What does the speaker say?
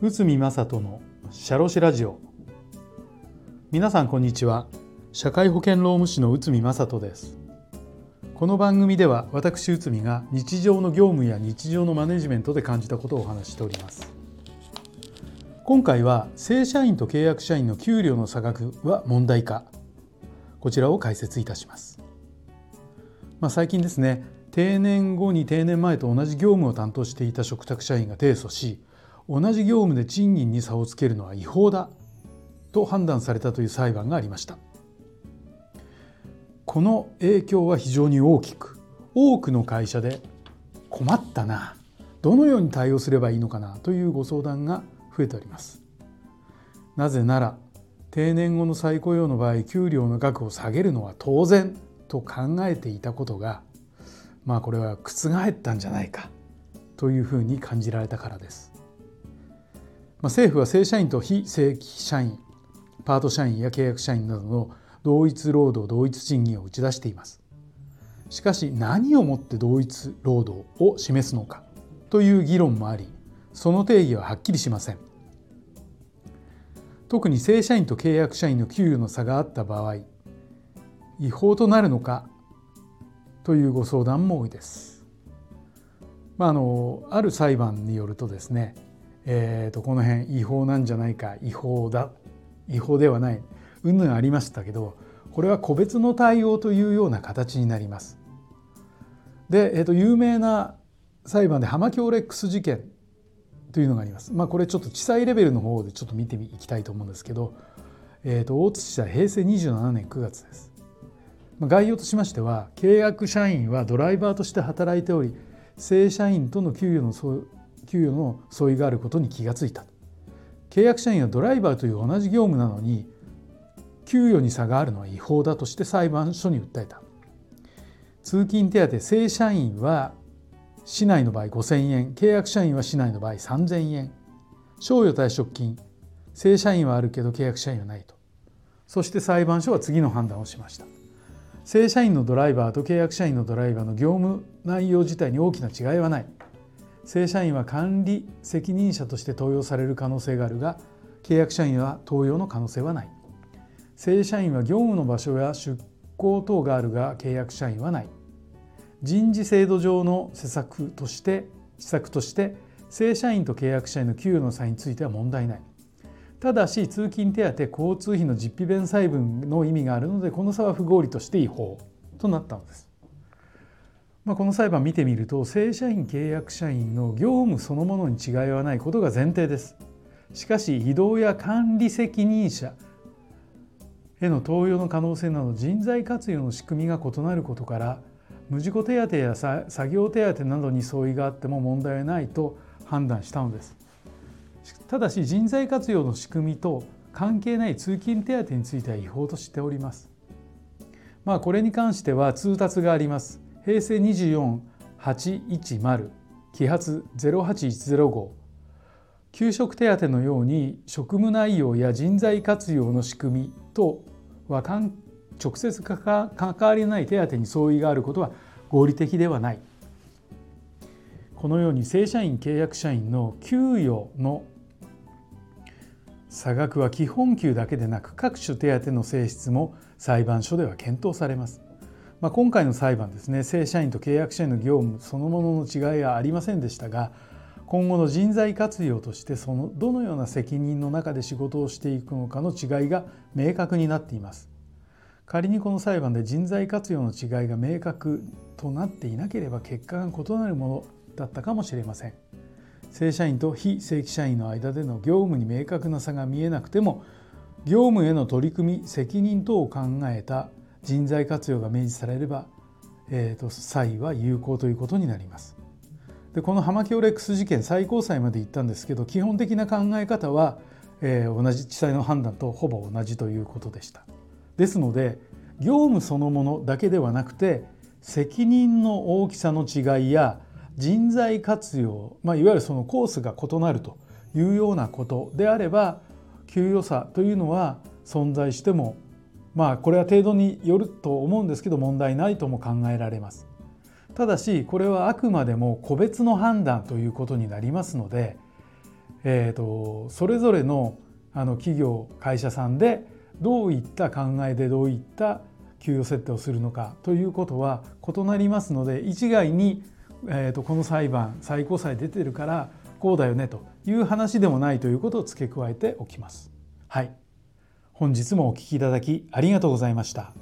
内海正人のシャロシラジオ。皆さんこんにちは。社会保険労務士の内海正人です。この番組では私内海が日常の業務や日常のマネジメントで感じたことをお話ししております。今回は正社員と契約社員の給料の差額は問題かこちらを解説いたします、まあ、最近ですね定年後に定年前と同じ業務を担当していた嘱託社員が提訴し同じ業務で賃金に差をつけるのは違法だと判断されたという裁判がありました。この影響は非常に大きく多くの会社で困ったなどのように対応すればいいのかなというご相談が増えております。なぜなら定年後の再雇用の場合給料の額を下げるのは当然と考えていたことがまあこれは覆ったんじゃないかというふうに感じられたからです。まあ、政府は正社員と非正規社員パート社員や契約社員などの同一労働同一賃金を打ち出しています。しかし何をもって同一労働を示すのかという議論もありその定義ははっきりしません。特に正社員と契約社員の給与の差があった場合違法となるのかというご相談も多いです。まあ、あのある裁判によるとですねえー、とこの辺違法なんじゃないか違法だ違法ではない云々ありましたけどこれは個別の対応というような形になります。で、えー、と有名な裁判でハマキョーレックス事件というのがあります。まあ、これちょっと地裁レベルの方でちょっと見ていきたいと思うんですけど、えー、と大津市は平成27年9月です。概要としましては契約社員はドライバーとして働いており正社員との給与の給与の相違があることに気がついた。契約社員はドライバーという同じ業務なのに給与に差があるのは違法だとして裁判所に訴えた。通勤手当正社員は市内の場合5,000円契約社員は市内の場合3,000円。賞与退職金正社員はあるけど契約社員はないと。そして裁判所は次の判断をしました。正社員のドライバーと契約社員のドライバーの業務内容自体に大きな違いはない。正社員は管理責任者として登用される可能性があるが契約社員は登用の可能性はない。正社員は業務の場所や出向等があるが契約社員はない。人事制度上の施策として施策として正社員と契約社員の給与の差については問題ない。ただし通勤手当交通費の実費弁済分の意味があるのでこの差は不合理として違法となったのですまあ、この裁判見てみると正社員契約社員の業務そのものに違いはないことが前提です。しかし移動や管理責任者への登用の可能性など人材活用の仕組みが異なることから無事故手当や作業手当などに相違があっても問題はないと判断したのです。ただし人材活用の仕組みと関係ない通勤手当については違法としております。まあこれに関しては通達があります。平成24810揮発08105給食手当のように職務内容や人材活用の仕組みとは直接関わりない手当に相違があることは合理的ではないこのように正社員契約社員の給与の差額は基本給だけでなく各種手当の性質も裁判所では検討されます。まあ、今回の裁判ですね正社員と契約社員の業務そのものの違いはありませんでしたが今後の人材活用としてそのどのような責任の中で仕事をしていくのかの違いが明確になっています。仮にこの裁判で人材活用の違いが明確となっていなければ結果が異なるものだったかもしれません。正社員と非正規社員の間での業務に明確な差が見えなくても業務への取り組み責任等を考えた人材活用が明示されれば、えーと、際は有効ということになります。でこのハマキオレックス事件最高裁まで行ったんですけど基本的な考え方は、えー、同じ地裁の判断とほぼ同じということでした。ですので業務そのものだけではなくて責任の大きさの違いや人材活用、まあ、いわゆるそのコースが異なるというようなことであれば給与差というのは存在してもまあこれは程度によると思うんですけど問題ないとも考えられます。ただしこれはあくまでも個別の判断ということになりますので、えーと、それぞれのあの企業会社さんでどういった考えでどういった給与設定をするのかということは異なりますので一概に、えーとこの裁判最高裁出てるからこうだよねという話でもないということを付け加えておきます。はい。本日もお聞きいただきありがとうございました。